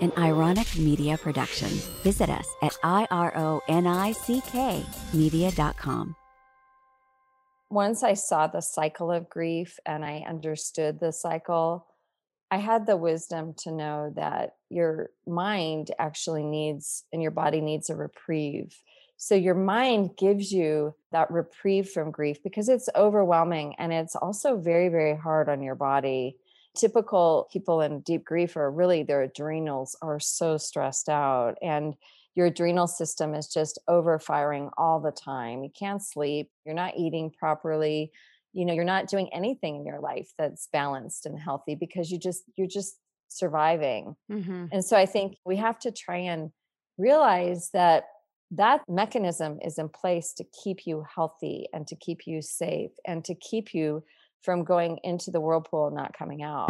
an ironic media production. Visit us at ironick media.com. Once I saw the cycle of grief and I understood the cycle, I had the wisdom to know that your mind actually needs and your body needs a reprieve. So your mind gives you that reprieve from grief because it's overwhelming and it's also very, very hard on your body. Typical people in deep grief are really their adrenals are so stressed out and your adrenal system is just overfiring all the time. You can't sleep, you're not eating properly, you know, you're not doing anything in your life that's balanced and healthy because you just you're just surviving. Mm-hmm. And so I think we have to try and realize that that mechanism is in place to keep you healthy and to keep you safe and to keep you from going into the whirlpool and not coming out.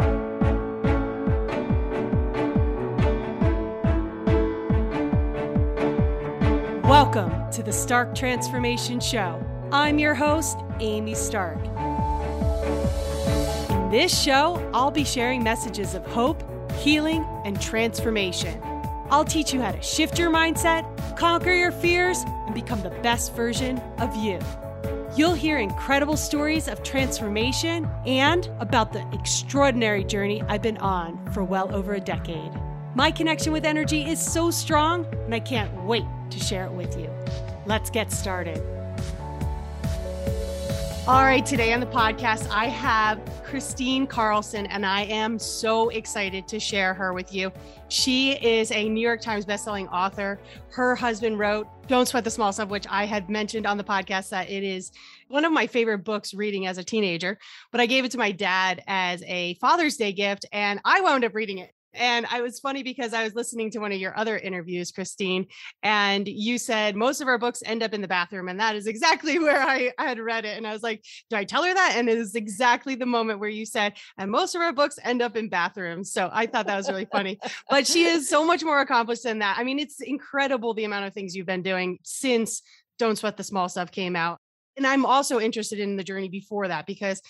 Welcome to the Stark Transformation Show. I'm your host, Amy Stark. In this show, I'll be sharing messages of hope, healing, and transformation. I'll teach you how to shift your mindset, conquer your fears, and become the best version of you. You'll hear incredible stories of transformation and about the extraordinary journey I've been on for well over a decade. My connection with energy is so strong, and I can't wait to share it with you. Let's get started. All right, today on the podcast, I have Kristine Carlson, and I am so excited to share her with you. She is a New York Times bestselling author. Her husband wrote Don't Sweat the Small Stuff, which I had mentioned on the podcast that it is one of my favorite books reading as a teenager. But I gave it to my dad as a Father's Day gift, and I wound up reading it and I was funny because I was listening to one of your other interviews, Kristine, and you said most of our books end up in the bathroom. And that is exactly where I, I had read it. And I was like, do I tell her that? And it is exactly the moment where you said, and most of our books end up in bathrooms. So I thought that was really funny. But she is so much more accomplished than that. I mean, it's incredible the amount of things you've been doing since Don't Sweat the Small Stuff came out. And I'm also interested in the journey before that because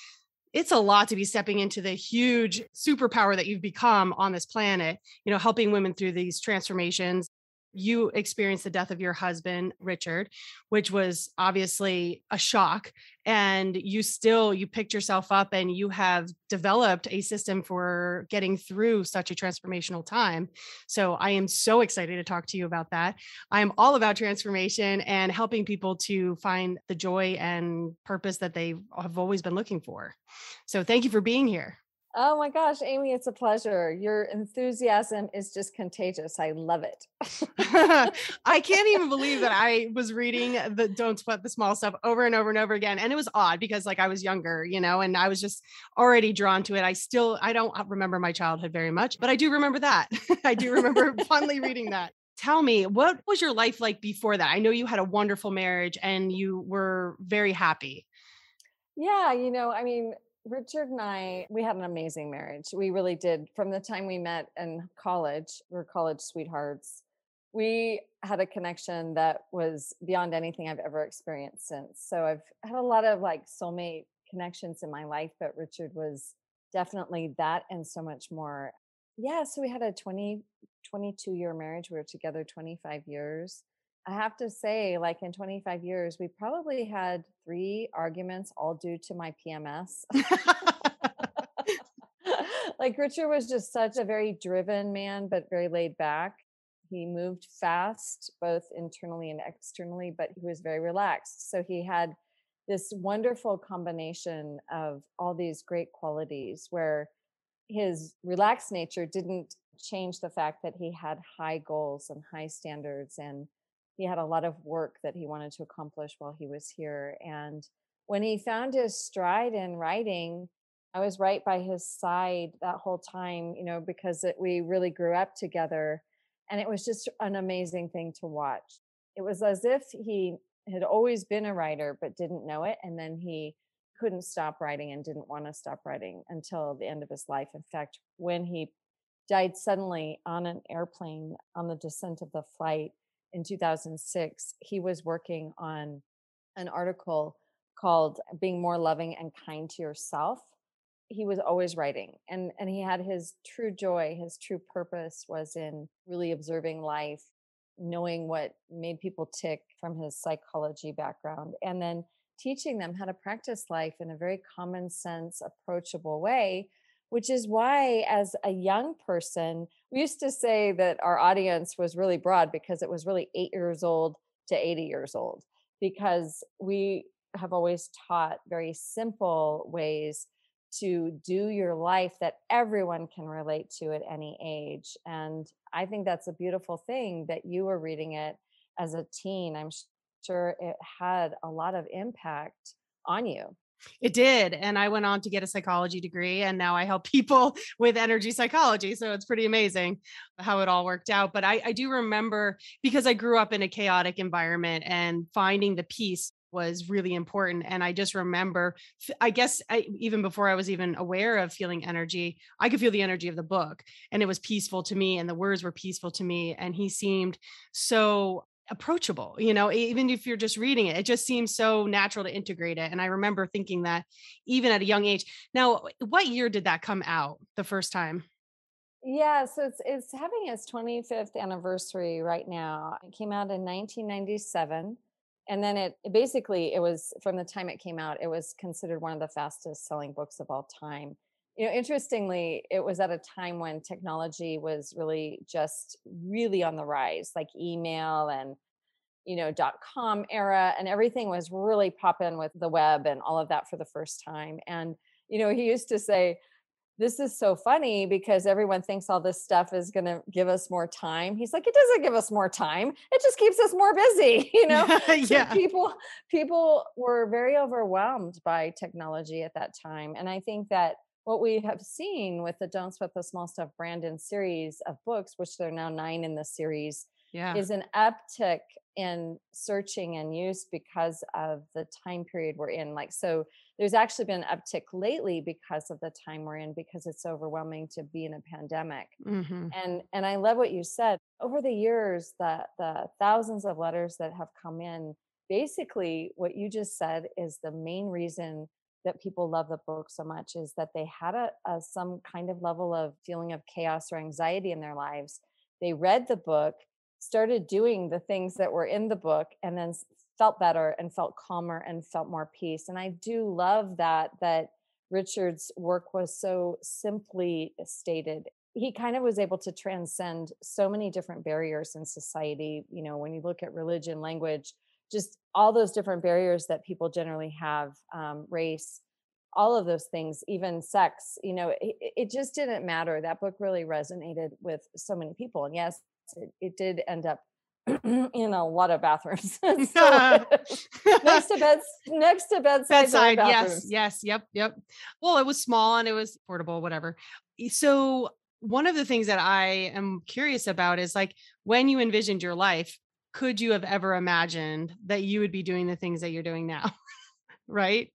it's a lot to be stepping into the huge superpower that you've become on this planet, you know, helping women through these transformations you experienced the death of your husband richard which was obviously a shock and you still you picked yourself up and you have developed a system for getting through such a transformational time. So i am so excited to talk to you about that. I'm all about transformation and helping people to find the joy and purpose that they have always been looking for. So thank you for being here Oh my gosh, Amy, it's a pleasure. Your enthusiasm is just contagious. I love it. I can't even believe that I was reading the Don't Sweat the Small Stuff over and over and over again. And it was odd because like I was younger, you know, and I was just already drawn to it. I still I don't uh, remember my childhood very much, but I do remember that. I do remember fondly reading that. Tell me, what was your life like before that? I know you had a wonderful marriage and you were very happy. Yeah, you know, I mean, Richard and I, we had an amazing marriage. We really did. From the time we met in college, we are college sweethearts. We had a connection that was beyond anything I've ever experienced since. So I've had a lot of like soulmate connections in my life, but Richard was definitely that and so much more. Yeah, so we had a 20, 22 year marriage. We were together 25 years. I have to say, like in 25 years, we probably had three arguments, all due to my PMS. like Richard was just such a very driven man, but very laid back. He moved fast, both internally and externally, but he was very relaxed. So he had this wonderful combination of all these great qualities where his relaxed nature didn't change the fact that he had high goals and high standards and he had a lot of work that he wanted to accomplish while he was here. And when he found his stride in writing, I was right by his side that whole time, you know, because it, we really grew up together. And it was just an amazing thing to watch. It was as if he had always been a writer, but didn't know it. And then he couldn't stop writing and didn't want to stop writing until the end of his life. In fact, when he died suddenly on an airplane on the descent of the flight, in 2006, he was working on an article called uh, Being More Loving and Kind to Yourself. he was always writing and and he had his true joy his true purpose was in really observing life knowing what made people tick from his psychology background and then teaching them how to practice life in a very common sense approachable way which is why as a young person we used to say that our audience was really broad because it was really 8 years old to 80 years old because we have always taught very simple ways to do your life that everyone can relate to at any age. And I think that's a beautiful thing that you were reading it as a teen. I'm sure it had a lot of impact on you. It did. And I went on to get a psychology degree and now I help people with energy psychology. So it's pretty amazing how it all worked out. But I, I do remember because I grew up in a chaotic environment and finding the peace was really important and i just remember i guess I, even before i was even aware of feeling energy i could feel the energy of the book and it was peaceful to me and the words were peaceful to me and he seemed so approachable you know even if you're just reading it it just seems so natural to integrate it and i remember thinking that even at a young age. Now eh, what year did that come out the first time? Yeah so it's it's having its 25th anniversary right now. It came out in 1997 and then it, it, basically it was from the time it came out it was considered one of the fastest selling books of all time you know interestingly it was at a time when technology was really just really on the rise like email and you know dot com era and everything was really popping with the web and all of that for the first time and you know he used to say this is so funny because everyone thinks all this stuff is going to give us more time. He's like, it doesn't give us more time. It just keeps us more busy. You know, yeah. So people people were very overwhelmed by technology at that time, and I think that what we have seen with the Don't Sweat the Small Stuff Brandon series of books, which there are now nine in the series, yeah. is an uptick in searching and use because of the time period we're in. Like, so there's actually been an uptick lately because of the time we're in, because it's overwhelming to be in a pandemic. Mm-hmm. And and I love what you said. Over the years, the the thousands of letters that have come in, basically what you just said is the main reason that people love the book so much is that they had a, a some kind of level of feeling of chaos or anxiety in their lives. They read the book started doing the things that were in the book and then felt better and felt calmer and felt more peace and i do love that that richard's work was so simply stated he kind of was able to transcend so many different barriers in society you know when you look at religion language just all those different barriers that people generally have um, race all of those things even sex you know it, it just didn't matter that book really resonated with so many people and yes it, it did end up in a lot of bathrooms. next to bed, next to bedside. Bedside, yes, yes, yep, yep. Well, it was small and it was portable, whatever. So one of the things that I am curious about is like when you envisioned your life, could you have ever imagined that you would be doing the things that you're doing now? right?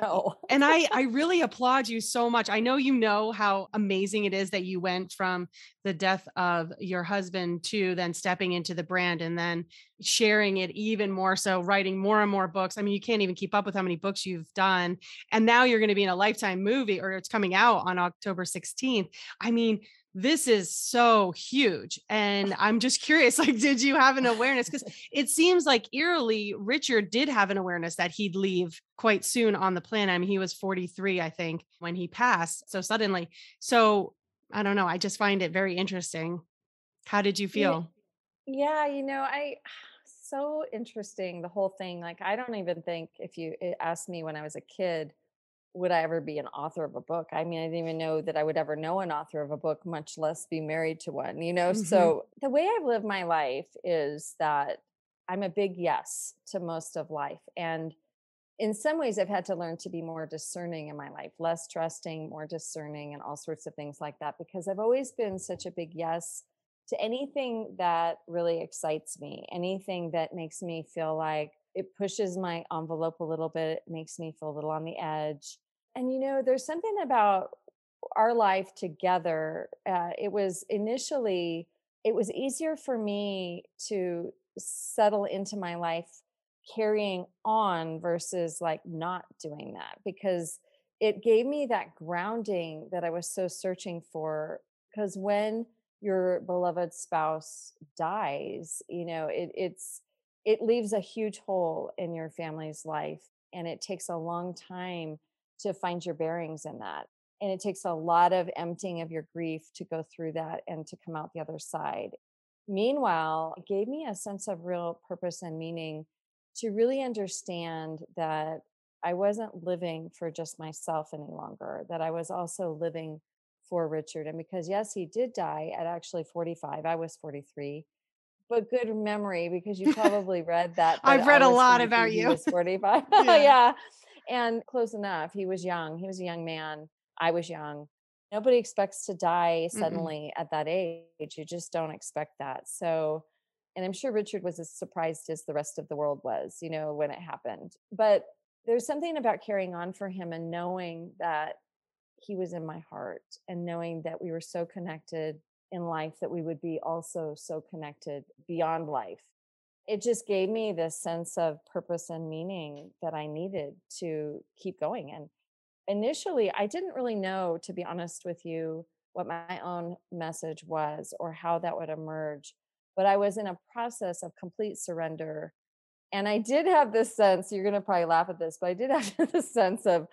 No. and I I really applaud you so much. I know you know how amazing it is that you went from the death of your husband to then stepping into the brand and then sharing it even more so writing more and more books. I mean, you can't even keep up with how many books you've done. And now you're going to be in a lifetime movie or it's coming out on October 16th. I mean, this is so huge and i'm just curious like did you have an awareness? Because it seems like eerily richard did have an awareness that he'd leave quite soon on the planet. I mean he was 43 i think when he passed so suddenly so i don't know i just find it very interesting. How did you feel? Yeah, yeah you know i so interesting the whole thing like i don't even think if you eh, asked me when i was a kid would I ever be an author of a book? I mean, I didn't even know that I would ever know an author of a book, much less be married to one, you know? Mm-hmm. So the way I've lived my life is that I'm a big yes to most of life. And in some ways, I've had to learn to be more discerning in my life, less trusting, more discerning, and all sorts of things like that, because I've always been such a big yes to anything that really excites me, anything that makes me feel like it pushes my envelope a little bit, it makes me feel a little on the edge. And you know, there's something about our life together. Uh, it was initially, it was easier for me to settle into my life carrying on versus like not doing that because it gave me that grounding that I was so searching for. Because when your beloved spouse dies, you know, it, it's it leaves a huge hole in your family's life, and it takes a long time to find your bearings in that. And it takes a lot of emptying of your grief to go through that and to come out the other side. Meanwhile, it gave me a sense of real purpose and meaning to really understand that I wasn't living for just myself any longer, that I was also living for Richard. And because, yes, he did die at actually 45, I was 43. But good memory because you probably read that. I've read a lot about you. Was 45. yeah. yeah. And close enough. He was young. He was a young man. I was young. Nobody expects to die suddenly Mm-mm. at that age. You just don't expect that. So, and I'm sure Richard was as surprised as the rest of the world was, you know, when it happened. But there's something about carrying on for him and knowing that he was in my heart and knowing that we were so connected in life that we would be also so connected beyond life. It just gave me this sense of purpose and meaning that I needed to keep going. And initially, I didn't really know, to be honest with you, what my own message was or how that would emerge. But I was in a process of complete surrender and I did have this sense, you're going to probably laugh at this, but I did have this sense of,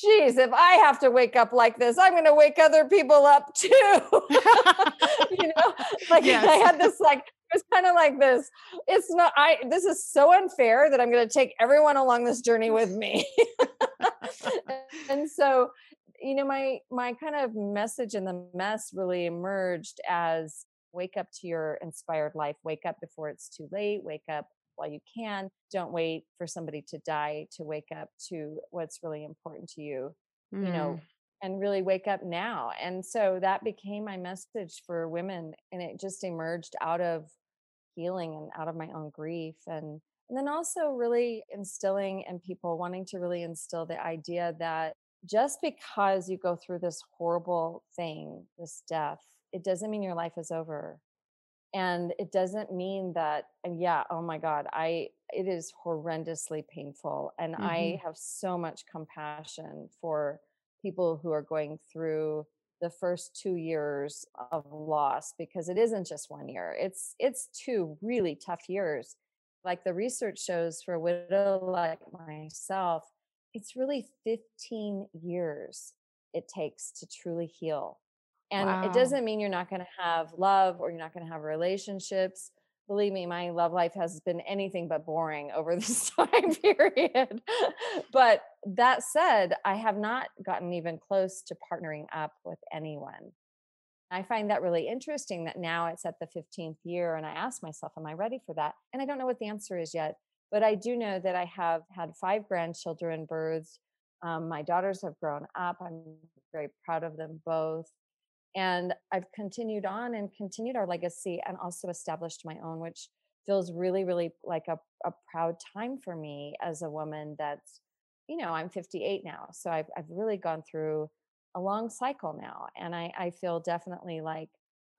geez, if I have to wake up like this, I'm going to wake other people up too. you know, like yes. I had this, like, it was kind of like this. It's not, I, this is so unfair that I'm going to take everyone along this journey with me. and so, you know, my, my kind of message in the mess really emerged as wake up to your inspired life, wake up before it's too late, wake up while you can. Don't wait for somebody to die to wake up to what's really important to you, mm. you know, mm. and really wake up now. And so that became my message for women. And it just emerged out of healing and out of my own grief. And, and then also really instilling in people, wanting to really instill the idea that just because you go through this horrible thing, this death, it doesn't mean your life is over and it doesn't mean that yeah oh my god i it is horrendously painful and mm-hmm. i have so much compassion for people who are going through the first 2 years of loss because it isn't just one year it's it's two really tough years like the research shows for a widow like myself it's really 15 years it takes to truly heal and wow. it doesn't mean you're not going to have love or you're not going to have relationships. Believe me, my love life has been anything but boring over this time period. but that said, I have not gotten even close to partnering up with anyone. I find that really interesting that now it's at the 15th year and I ask myself, am I ready for that? And I don't know what the answer is yet, but I do know that I have had five grandchildren birthed. Um, my daughters have grown up. I'm very proud of them both and i've continued on and continued our legacy and also established my own which feels really really like a, a proud time for me as a woman that's you know i'm 58 now so i've, I've really gone through a long cycle now and I, I feel definitely like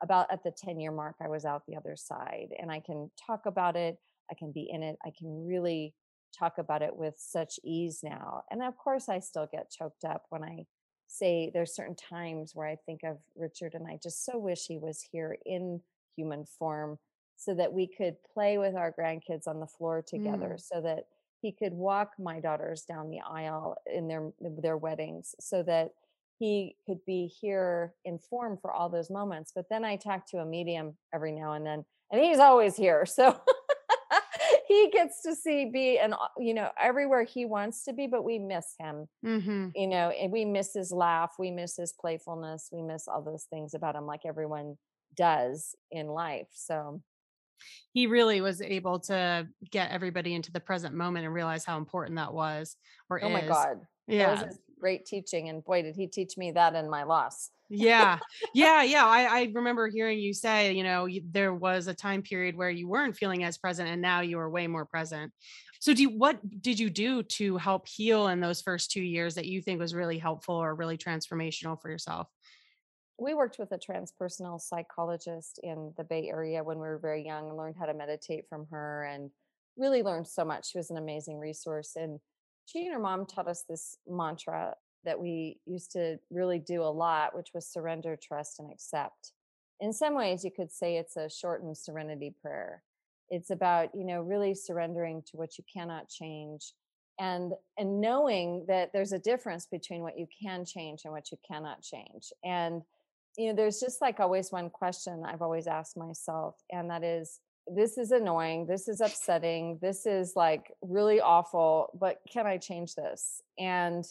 about at the 10 year mark i was out the other side and i can talk about it i can be in it i can really talk about it with such ease now and of course i still get choked up when i say there's certain times where I think of Richard and I just so wish he was here in human form so that we could play with our grandkids on the floor together mm. so that he could walk my daughters down the aisle in their their weddings so that he could be here in form for all those moments but then i talk to a medium every now and then and he's always here so he gets to see be and you know everywhere he wants to be but we miss him mm-hmm. you know and we miss his laugh we miss his playfulness we miss all those things about him like everyone does in life so he really was able to get everybody into the present moment and realize how important that was or oh is. my god yeah great teaching and boy did he teach me that in my loss. Yeah. Yeah yeah I, I remember hearing you say you know you, there was a time period where you weren't feeling as present and now you are way more present. So do you, what did you do to help heal in those first two years that you think was really helpful or really transformational for yourself? We worked with a transpersonal psychologist in the bay area when we were very young and learned how to meditate from her and really learned so much. She was an amazing resource and she and her mom taught us this mantra that we used to really do a lot, which was surrender, trust, and accept. In some ways, you could say it's a shortened serenity prayer. It's about, you know, really surrendering to what you cannot change and and knowing that there's a difference between what you can change and what you cannot change. And you know, there's just like always one question I've always asked myself, and that is this is annoying this is upsetting this is like really awful but can i change this? And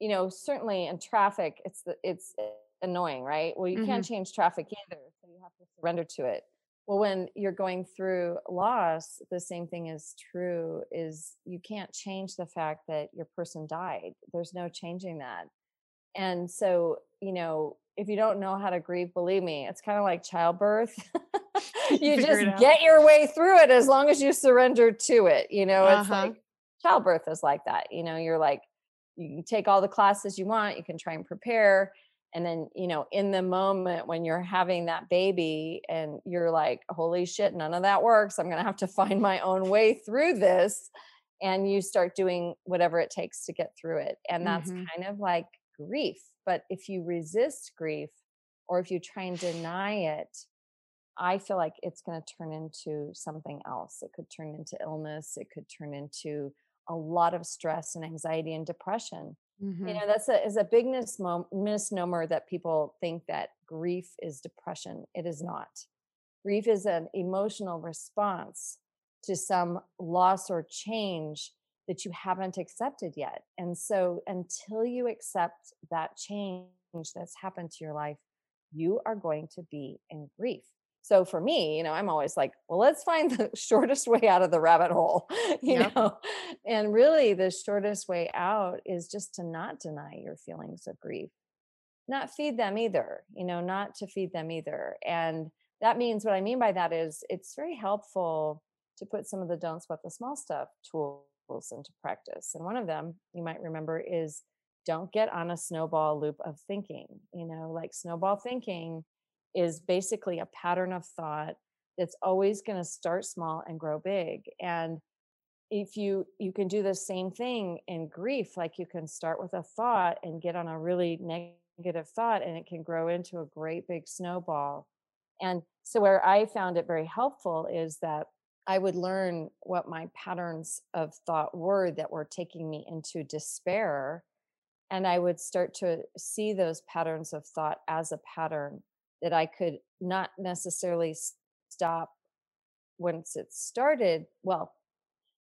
you know certainly in traffic it's the, it's annoying right? Well you mm-hmm. can't change traffic either so you have to surrender to it. Well when you're going through loss the same thing is true is you can't change the fact that your person died there's no changing that. And so you know if you don't know how to grieve believe me it's kind of like childbirth you just get your way through it as long as you surrender to it you know uh-huh. it's like childbirth is like that you know you're like you can take all the classes you want you can try and prepare and then you know in the moment when you're having that baby and you're like holy shit none of that works i'm going to have to find my own way through this and you start doing whatever it takes to get through it and that's mm-hmm. kind of like grief but if you resist grief or if you try and deny it I feel like it's going to turn into something else. It could turn into illness. It could turn into a lot of stress and anxiety and depression. Mm-hmm. You know, that's a is a big misnomer that people think that grief is depression. It is not. Grief is an emotional response to some loss or change that you haven't accepted yet. And so until you accept that change that's happened to your life, you are going to be in grief. So for me, you know, I'm always like, well, let's find the shortest way out of the rabbit hole, you yep. know. And really the shortest way out is just to not deny your feelings of grief. Not feed them either, you know, not to feed them either. And that means what I mean by that is it's very helpful to put some of the don't sweat the small stuff tools into practice. And one of them you might remember is don't get on a snowball loop of thinking. You know, like snowball thinking is basically a pattern of thought that's always going to start small and grow big and if you you can do the same thing in grief like you can start with a thought and get on a really negative thought and it can grow into a great big snowball and so where i found it very helpful is that i would learn what my patterns of thought were that were taking me into despair and i would start to see those patterns of thought as a pattern that I could not necessarily stop once it started. Well,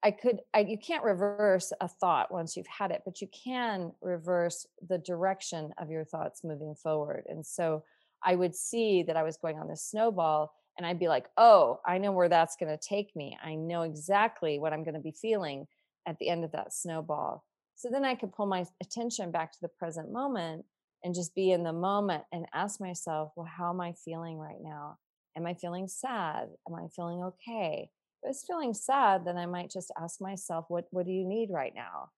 I could, I, you can't reverse a thought once you've had it, but you can reverse the direction of your thoughts moving forward. And so I would see that I was going on this snowball and I'd be like, oh, I know where that's going to take me. I know exactly what I'm going to be feeling at the end of that snowball. So then I could pull my attention back to the present moment and just be in the moment and ask myself, well, how am I feeling right now? Am I feeling sad? Am I feeling okay? If it's feeling sad, then I might just ask myself, what, what do you need right now?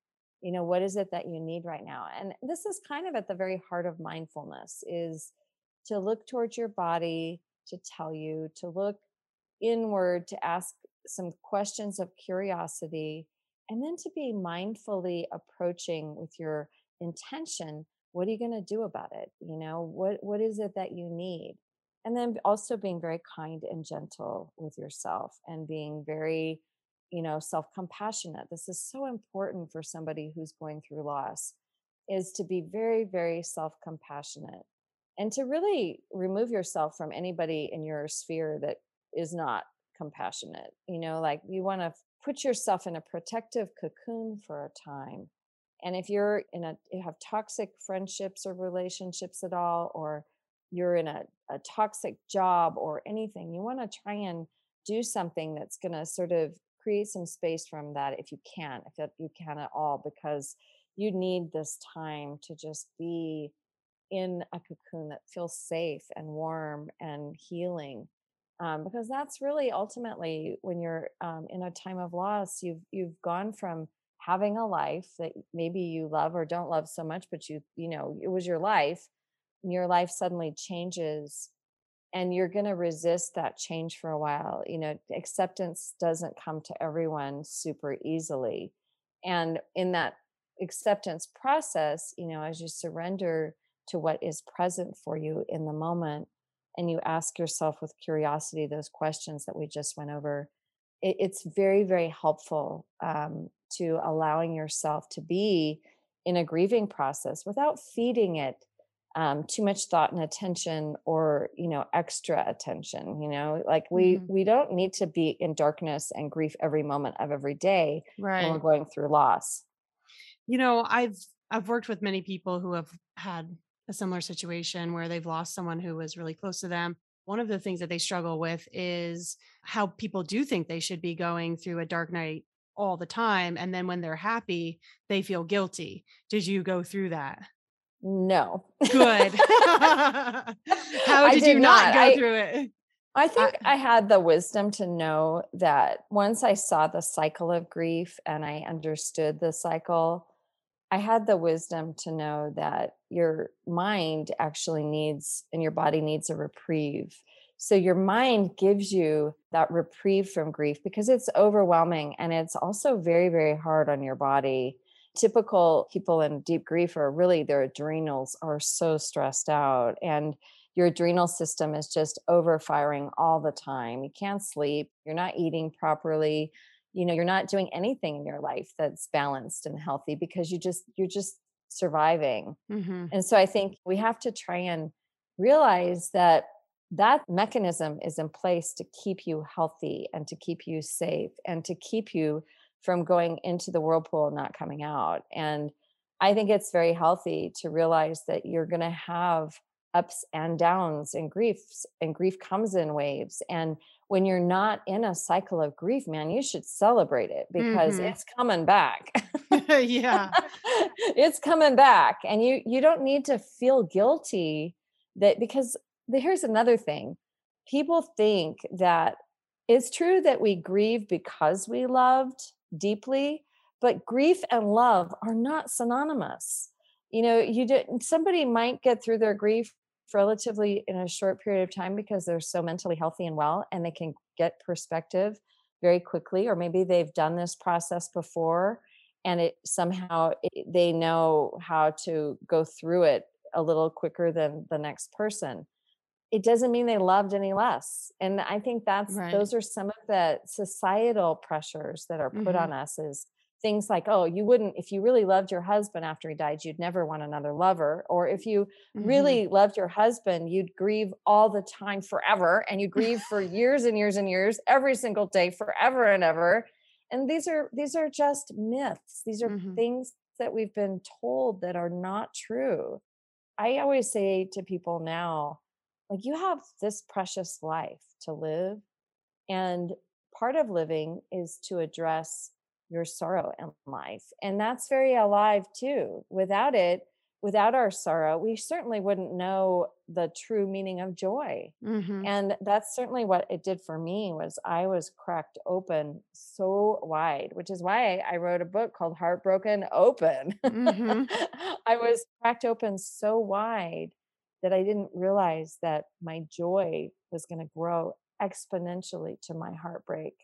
You know, what is it that you need right now? And this is kind of at the very heart of mindfulness is to look towards your body to tell you, to look inward, to ask some questions of curiosity, and then to be mindfully approaching with your intention what are you going to do about it you know? What what is it that you need? And then also being very kind and gentle with yourself and being very you know self compassionate this is so important for somebody who's going through loss is to be very very self compassionate and to really remove yourself from anybody in your sphere that is not compassionate you know? Like you want to put yourself in a protective cocoon for a time and if you're in a you have toxic friendships or relationships at all, or you're in a, a toxic job or anything, you want to try and do something that's going to sort of create some space from that if you can, if you can at all, because you need this time to just be in a cocoon that feels safe and warm and healing. Um, because that's really ultimately when you're um, in a time of loss, you've you've gone from having a life that maybe you love or don't love so much but you you know it was your life and your life suddenly changes and you're going to resist that change for a while you know acceptance doesn't come to everyone super easily and in that acceptance process, you know, as you surrender to what is present for you in the moment and you ask yourself with curiosity those questions that we just went over, it, it's very, very helpful um, to allowing yourself to be in a grieving process without feeding it um, too much thought and attention or you know extra attention you know like we mm-hmm. we don't need to be in darkness and grief every moment of every day right. when we're going through loss you know i've i've worked with many people who have had a similar situation where they've lost someone who was really close to them one of the things that they struggle with is how people do think they should be going through a dark night all the time and then when they're happy they feel guilty. Did you go through that? No. Good. How did, did you not, not. go I, through it? I think I, I had the wisdom to know that once I saw the cycle of grief and I understood the cycle, I had the wisdom to know that your mind actually needs and your body needs a reprieve. So your mind gives you that reprieve from grief because it's overwhelming and it's also very, very hard on your body. Typical people in deep grief are really their adrenals are so stressed out and your adrenal system is just overfiring all the time. You can't sleep, you're not eating properly, you know, you're not doing anything in your life that's balanced and healthy because you just you're just surviving. Mm-hmm. And so I think we have to try and realize that that mechanism is in place to keep you healthy and to keep you safe and to keep you from going into the whirlpool and not coming out. And I think it's very healthy to realize that you're going to have ups and downs and griefs and grief comes in waves and when you're not in a cycle of grief man you should celebrate it because mm-hmm. it's coming back. Yeah. It's coming back and you you don't need to feel guilty that because the, here's another thing people think that it's true that we grieve because we loved deeply but grief and love are not synonymous. You know you did somebody might get through their grief relatively in a short period of time because they're so mentally healthy and well and they can get perspective very quickly or maybe they've done this process before and it somehow it, they know how to go through it a little quicker than the next person it doesn't mean they loved any less and i think that's right. those are some of the societal pressures that are put mm-hmm. on us is things like oh you wouldn't if you really loved your husband after he died you'd never want another lover or if you mm-hmm. really loved your husband you'd grieve all the time forever and you grieve for years and years and years every single day forever and ever and these are these are just myths these are mm-hmm. things that we've been told that are not true i always say to people now like you have this precious life to live and part of living is to address your sorrow in life. And that's very alive too. Without it, without our sorrow, we certainly wouldn't know the true meaning of joy. Mm-hmm. And that's certainly what it did for me was I was cracked open so wide, which is why I wrote a book called Heartbroken Open. Mm-hmm. I was cracked open so wide that I didn't realize that my joy was going to grow exponentially to my heartbreak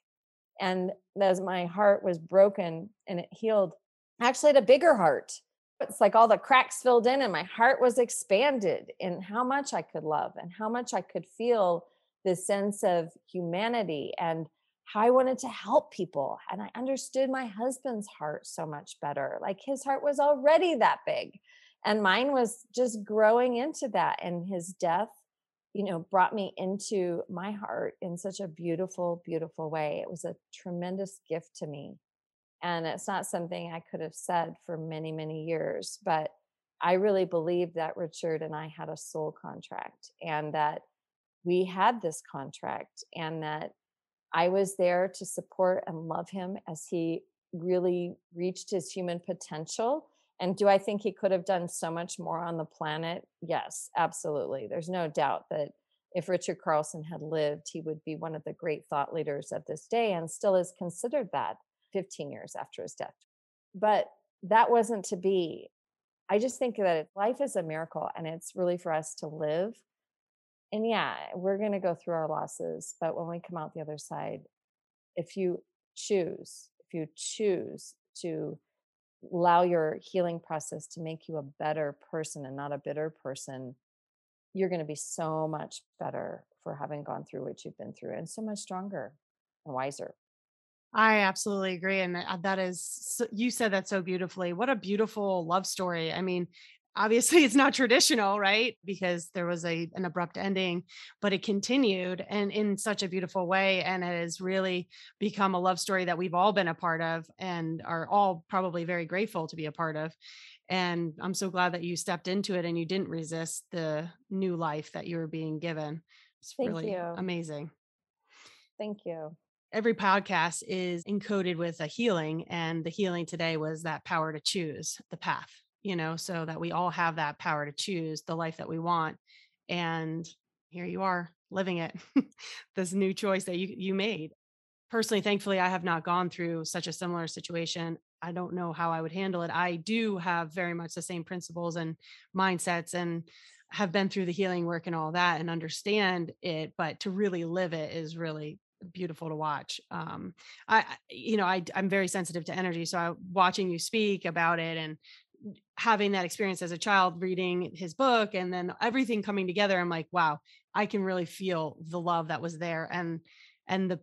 and as my heart was broken and it healed, I actually had a bigger heart. It's like all the cracks filled in and my heart was expanded in how much I could love and how much I could feel this sense of humanity and how I wanted to help people. And I understood my husband's heart so much better. Like his heart was already that big. And mine was just growing into that. And his death you know brought me into my heart in such a beautiful beautiful way. It was a tremendous gift to me and it's not something i could have said for many many years but i really believe that richard and i had a soul contract and that we had this contract and that i was there to support and love him as he really reached his human potential and do I think he could have done so much more on the planet? Yes, absolutely. There's no doubt that if Richard Carlson had lived, he would be one of the great thought leaders of this day and still is considered that 15 years after his death. But that wasn't to be. I just think that life is a miracle and it's really for us to live. And yeah, we're going to go through our losses, but when we come out the other side, if you choose, if you choose to allow your healing process to make you a better person and not a bitter person, you're going to be so much better for having gone through what you've been through and so much stronger and wiser. I absolutely agree. And uh, that is, you said that so beautifully. What a beautiful love story. I mean, obviously it's not traditional right because there was a an abrupt ending but it continued and in such a beautiful way and it has really become a love story that we've all been a part of and are all probably very grateful to be a part of and i'm so glad that you stepped into it and you didn't resist the new life that you were being given it's Thank really you. amazing Thank you. every podcast is encoded with a healing and the healing today was that power to choose the path you know, so that we all have that power to choose the life that we want. And here you are living it, this new choice that you, you made. Personally, thankfully, I have not gone through such a similar situation. I don't know how I would handle it. I do have very much the same principles and mindsets and have been through the healing work and all that and understand it, but to really live it is really beautiful to watch. Um, I, you know, I, I'm very sensitive to energy. So I, watching you speak about it and having that experience as a child reading his book and then everything coming together i'm like wow i can really feel the love that was there and and the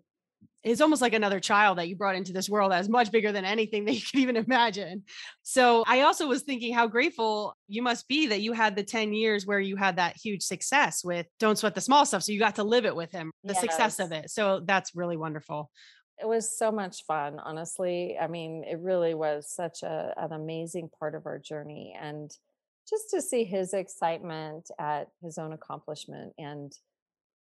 it's almost like another child that you brought into this world that's much bigger than anything that you could even imagine. So I also was thinking how grateful you must be that you had the 10 years where you had that huge success with Don't Sweat the Small Stuff. So you got to live it with him, the yes. success of it. So that's really wonderful it was so much fun honestly. I mean it really was such a, an amazing part of our journey and just to see his excitement at his own accomplishment and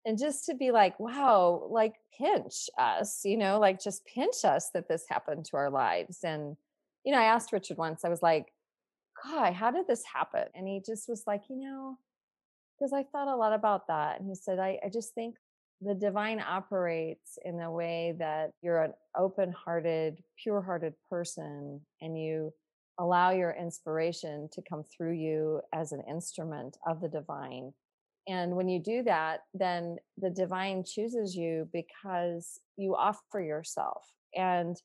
and just to be like wow like pinch us you know like just pinch us that this happened to our lives and you know i asked richard once i was like god how did this happen? And he just was like you know because i thought a lot about that and he said i, I just think the divine operates in a way that you're an open hearted, pure hearted person and you allow your inspiration to come through you as an instrument of the divine. And when you do that, then the divine chooses you because you offer yourself. And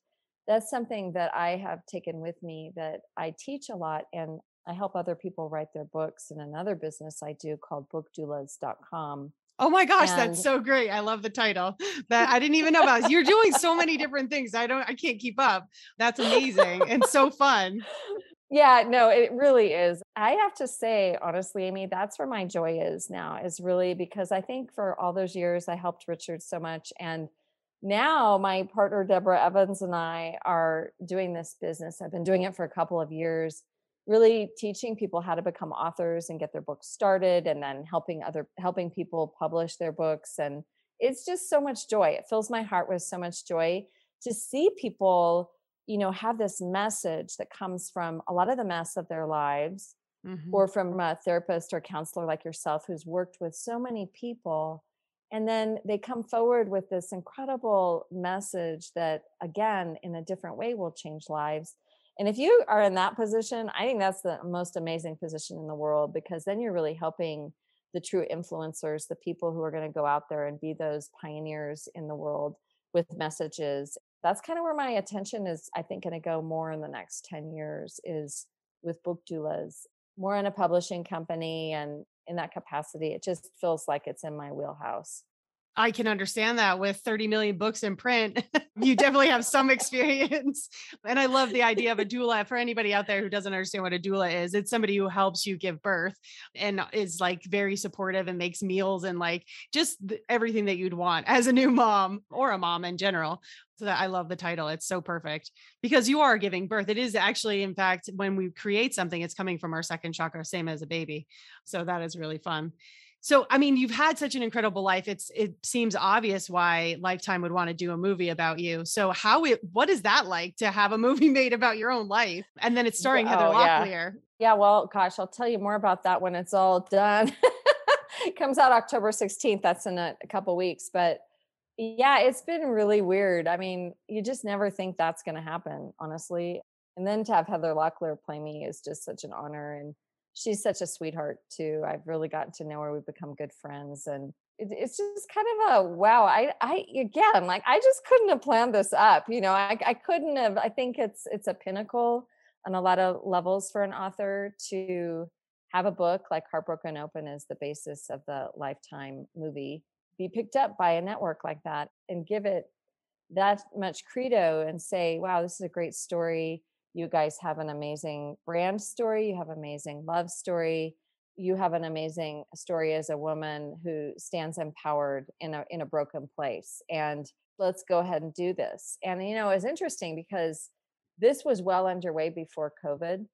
that's something that I have taken with me that I teach a lot and I help other people write their books in another business I do called bookdoulas.com Oh my gosh, and that's so great. I love the title. That I didn't even know about. You're doing so many different things. I don't I can't keep up. That's amazing and so fun. Yeah, no, it really is. I have to say, honestly, Amy, that's where my joy is now, is really because I think for all those years I helped Richard so much. And now my partner, Deborah Evans, and I are doing this business. I've been doing it for a couple of years really teaching people how to become authors and get their books started and then helping other helping people publish their books and it's just so much joy it fills my heart with so much joy to see people you know have this message that comes from a lot of the mess of their lives mm-hmm. or from a therapist or counselor like yourself who's worked with so many people and then they come forward with this incredible message that again in a different way will change lives and if you are in that position, I think that's the most amazing position in the world because then you're really helping the true influencers, the people who are going to go out there and be those pioneers in the world with messages. That's kind of where my attention is, I think, going to go more in the next 10 years is with book doulas, more in a publishing company and in that capacity. It just feels like it's in my wheelhouse. I can understand that with 30 million books in print. you definitely have some experience. And I love the idea of a doula for anybody out there who doesn't understand what a doula is. It's somebody who helps you give birth and is like very supportive and makes meals and like just everything that you'd want as a new mom or a mom in general. So that I love the title. It's so perfect because you are giving birth. It is actually, in fact, when we create something, it's coming from our second chakra, same as a baby. So that is really fun. So, I mean, you've had such an incredible life. It's it seems obvious why Lifetime would want to do a movie about you. So, how it what is that like to have a movie made about your own life, and then it's starring oh, Heather Locklear? Yeah. yeah, well, gosh, I'll tell you more about that when it's all done. it comes out October 16th. That's in a, a couple weeks, but yeah, it's been really weird. I mean, you just never think that's going to happen, honestly. And then to have Heather Locklear play me is just such an honor and she's such a sweetheart too. I've really gotten to know her. We've become good friends and it, it's just kind of a wow. I, I, again, like I just couldn't have planned this up. You know, I, I couldn't have, I think it's, it's a pinnacle on a lot of levels for an author to have a book like Heartbroken Open is the basis of the Lifetime movie be picked up by a network like that and give it that much credo and say, wow, this is a great story. You guys have an amazing brand story. You have amazing love story. You have an amazing story as a woman who stands empowered in a in a broken place. And let's go ahead and do this. And you know, it's interesting because this was well underway before COVID.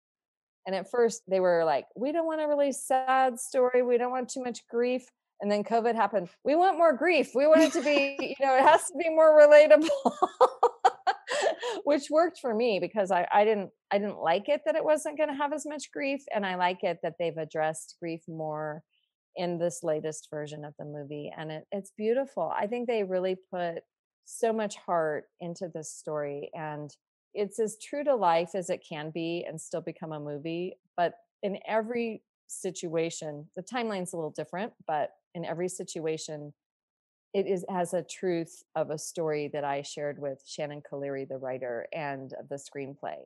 And at first they were like, we don't want a really sad story. We don't want too much grief. And then COVID happened. We want more grief. We want it to be, you know, it has to be more relatable. Which worked for me because I, I didn't I didn't like it that it wasn't going to have as much grief. And I like it that they've addressed grief more in this latest version of the movie. And it, it's beautiful. I think they really put so much heart into this story and it's as true to life as it can be and still become a movie. But in every situation, the timeline's a little different, but in every situation, it is has a truth of a story that I shared with Shannon Caliri, the writer, and of the screenplay.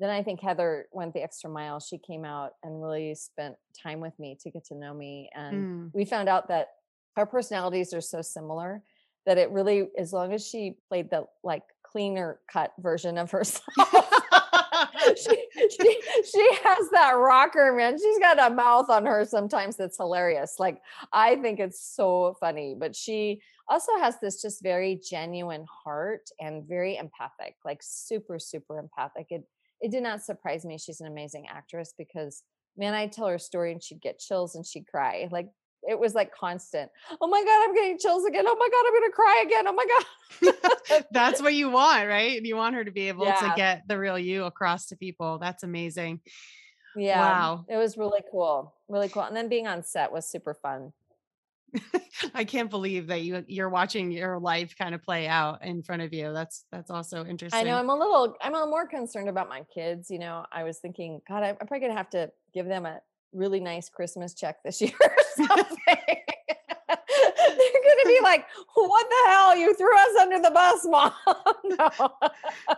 Then I think Heather went the extra mile. She came out and really spent time with me to get to know me. And mm. we found out that our personalities are so similar that it really, as long as she played the like cleaner cut version of herself. She, she, she has that rocker, man. She's got a mouth on her sometimes that's hilarious. Like, I think it's so funny, but she also has this just very genuine heart and very empathic, like super, super empathic. It, it did not surprise me. She's an amazing actress because man, I'd tell her a story and she'd get chills and she'd cry. Like it was like constant. Oh my God, I'm getting chills again. Oh my God, I'm going to cry again. Oh my God. That's what you want, right? You want her to be able yeah. to get the real you across to people. That's amazing. Yeah. Wow. It was really cool. Really cool. And then being on set was super fun. I can't believe that you you're watching your life kind of play out in front of you. That's that's also interesting. I know I'm a little I'm a little more concerned about my kids. You know, I was thinking, God, I'm probably gonna have to give them a really nice Christmas check this year or something. They're gonna be like, "What the hell? You threw us under the bus, mom." no.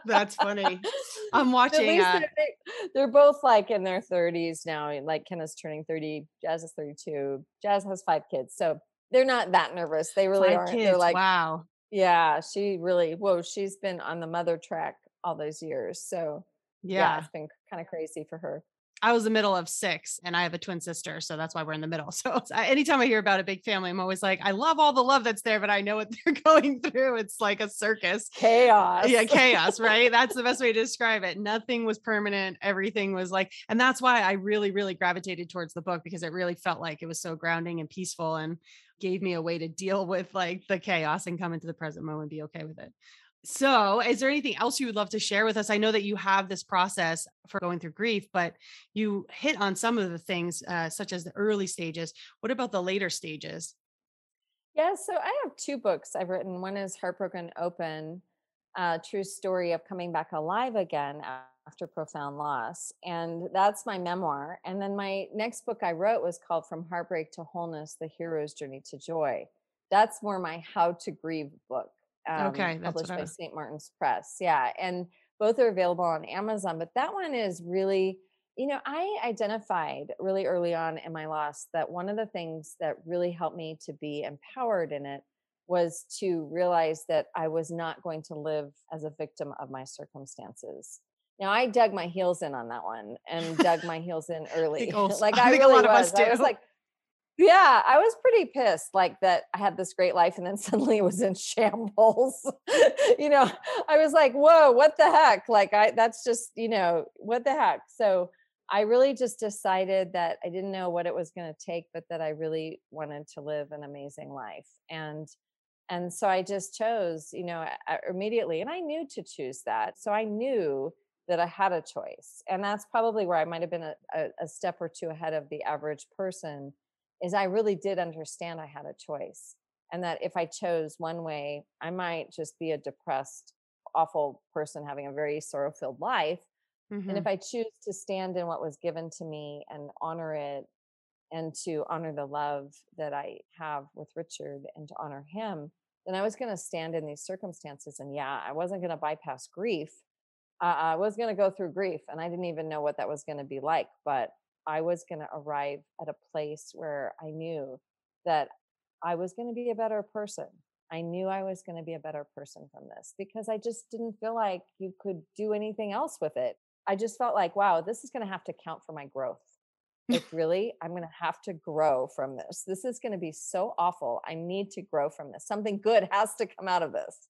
That's funny. I'm watching. Uh, they're, they're, both like in their 30s now. Like Kenna's turning 30, Jazz is 32. Jazz has five kids, so they're not that nervous. They really are They're like, "Wow, yeah." She really, whoa, she's been on the mother track all those years. So yeah, yeah it's been kind of crazy for her. I was the middle of six and I have a twin sister. So that's why we're in the middle. So anytime I hear about a big family, I'm always like, I love all the love that's there, but I know what they're going through. It's like a circus. Chaos. Yeah, chaos, right? that's the best way to describe it. Nothing was permanent. Everything was like, and that's why I really, really gravitated towards the book because it really felt like it was so grounding and peaceful and gave me a way to deal with like the chaos and come into the present moment and be okay with it. So, is there anything else you would love to share with us? I know that you have this process for going through grief, but you hit on some of the things, uh, such as the early stages. What about the later stages? Yeah, so I have two books I've written. One is Heartbroken Open, a true story of coming back alive again after profound loss. And that's my memoir. And then my next book I wrote was called From Heartbreak to Wholeness The Hero's Journey to Joy. That's more my how to grieve book um, okay, published by St. Martin's Press. Yeah, and both are available on Amazon. But that one is really, you know, I identified really early on in my loss that one of the things that really helped me to be empowered in it was to realize that I was not going to live as a victim of my circumstances. Now I dug my heels in on that one and dug my heels in early. like I, I really was. I was like, yeah, I was pretty pissed like that I had this great life and then suddenly it was in shambles. you know, I was like, "Whoa, what the heck?" Like I that's just, you know, what the heck. So I really just decided that I didn't know what it was going to take, but that I really wanted to live an amazing life. And and so I just chose, you know, immediately and I knew to choose that. So I knew that I had a choice. And that's probably where I might have been a, a, a step or two ahead of the average person is I really did understand I had a choice. And that if I chose one way, I might just be a depressed, awful person having a very sorrow filled life. Mm-hmm. And if I choose to stand in what was given to me and honor it and to honor the love that I have with Richard and to honor him, then I was going to stand in these circumstances. And yeah, I wasn't going to bypass grief, I was going to go through grief and I didn't even know what that was going to be like, but I was going to arrive at a place where I knew that I was going to be a better person. I knew I was going to be a better person from this because I just didn't feel like you could do anything else with it. I just felt like, wow, this is going to have to count for my growth. Like, really, I'm going to have to grow from this. This is going to be so awful. I need to grow from this. Something good has to come out of this.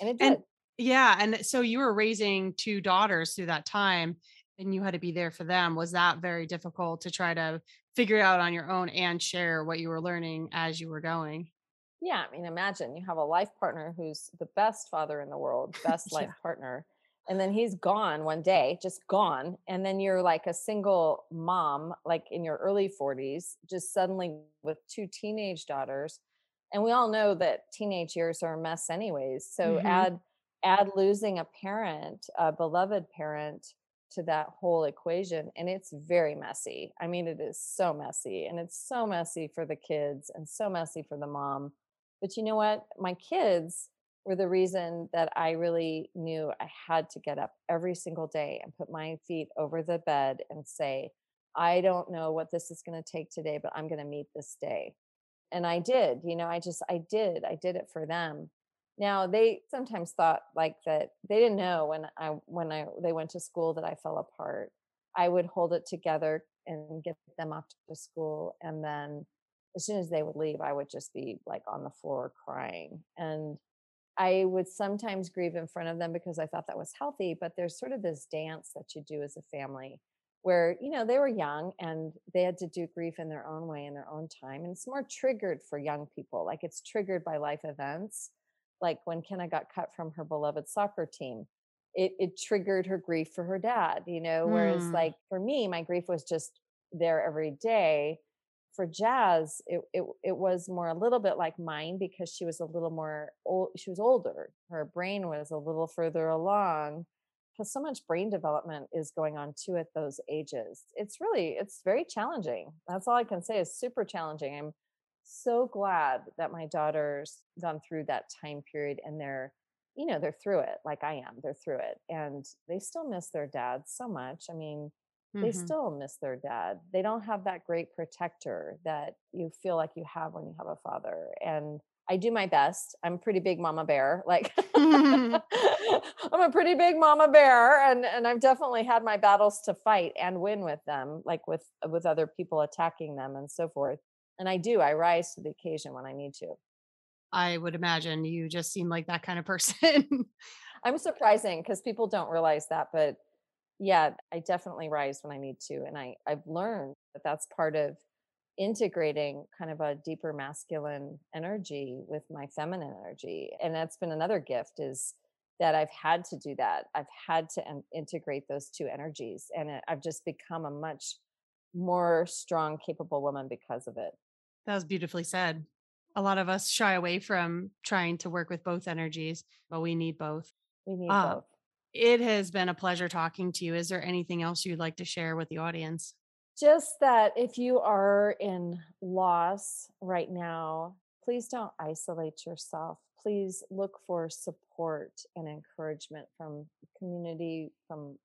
And it did. And yeah. And so you were raising two daughters through that time and you had to be there for them. Was that very difficult to try to figure it out on your own and share what you were learning as you were going? Yeah. I mean, imagine you have a life partner who's the best father in the world, best yeah. life partner. And then he's gone one day, just gone. And then you're like a single mom, like in your early 40s, just suddenly with two teenage daughters. And we all know that teenage years are a mess, anyways. So mm-hmm. add add losing a parent, a beloved parent to that whole equation and it's very messy. I mean it is so messy and it's so messy for the kids and so messy for the mom. But you know what? My kids were the reason that I really knew I had to get up every single day and put my feet over the bed and say, I don't know what this is going to take today, but I'm going to meet this day. And I did, you know, I just, I did, I did it for them. Now they sometimes thought like that they didn't know when I when I they went to school that I fell apart. I would hold it together and get them off to school and then as soon as they would leave I would just be like on the floor crying and I would sometimes grieve in front of them because I thought that was healthy but there's sort of this dance that you do as a family where you know they were young and they had to do grief in their own way in their own time and it's more triggered for young people like it's triggered by life events like when Kenna got cut from her beloved soccer team. It, it triggered her grief for her dad, you know, whereas mm. like for me, my grief was just there every day. For Jazz, it, it it was more a little bit like mine because she was a little more old. She was older. Her brain was a little further along because so much brain development is going on too at those ages. It's really it's very challenging. That's all I can say is super challenging. I'm so glad that my daughter's gone through that time period and they're you know they're through it like i am they're through it and they still miss their dad so much i mean mm-hmm. they still miss their dad they don't have that great protector that you feel like you have when you have a father and i do my best i'm a pretty big mama bear like i'm a pretty big mama bear and and i've definitely had my battles to fight and win with them like with with other people attacking them and so forth and I do. I rise to the occasion when I need to. I would imagine you just seem like that kind of person. I'm surprising because people don't realize that, but yeah, I definitely rise when I need to, and I I've learned that that's part of integrating kind of a deeper masculine energy with my feminine energy, and that's been another gift is that I've had to do that. I've had to integrate those two energies, and uh, I've just become a much more strong, capable woman because of it. That was beautifully said. A lot of us shy away from trying to work with both energies, but we need both. We need uh, both. It has been a pleasure talking to you. Is there anything else you'd like to share with the audience? Just that if you are in loss right now, please don't isolate yourself. Please look for support and encouragement from community, from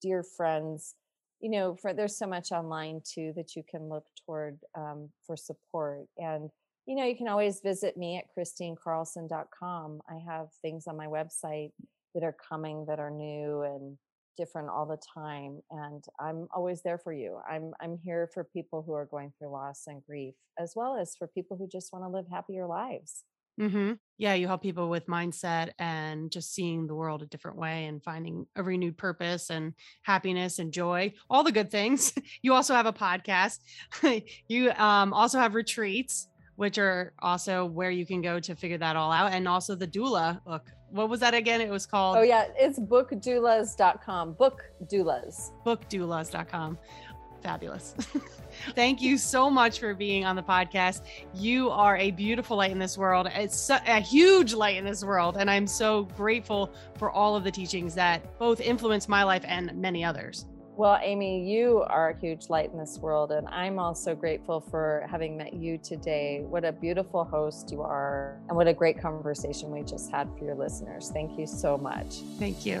dear friends, you know for there's so much online too that you can look toward um, for support. And you know you can always visit me at kristinecarlson.com i have things on my website that are coming that are new and different all the time and i'm always there for you. I'm i'm here for people who are going through loss and grief as well as for people who just want to live happier lives Mm-hmm. Yeah, you help people with mindset and just seeing the world a different way and finding a renewed purpose and happiness and joy, all the good things. You also have a podcast. you um, also have retreats, which are also where you can go to figure that all out. And also the doula book. What was that again? It was oh, called. Oh, yeah. It's bookdoulas.com. Bookdoulas. Bookdoulas.com. Fabulous. Thank you so much for being on the podcast. You are a beautiful light in this world. It's a huge light in this world. And I'm so grateful for all of the teachings that both influence my life and many others. Well, Amy, you are a huge light in this world. And I'm also grateful for having met you today. What a beautiful host you are. And what a great conversation we just had for your listeners. Thank you so much. Thank you.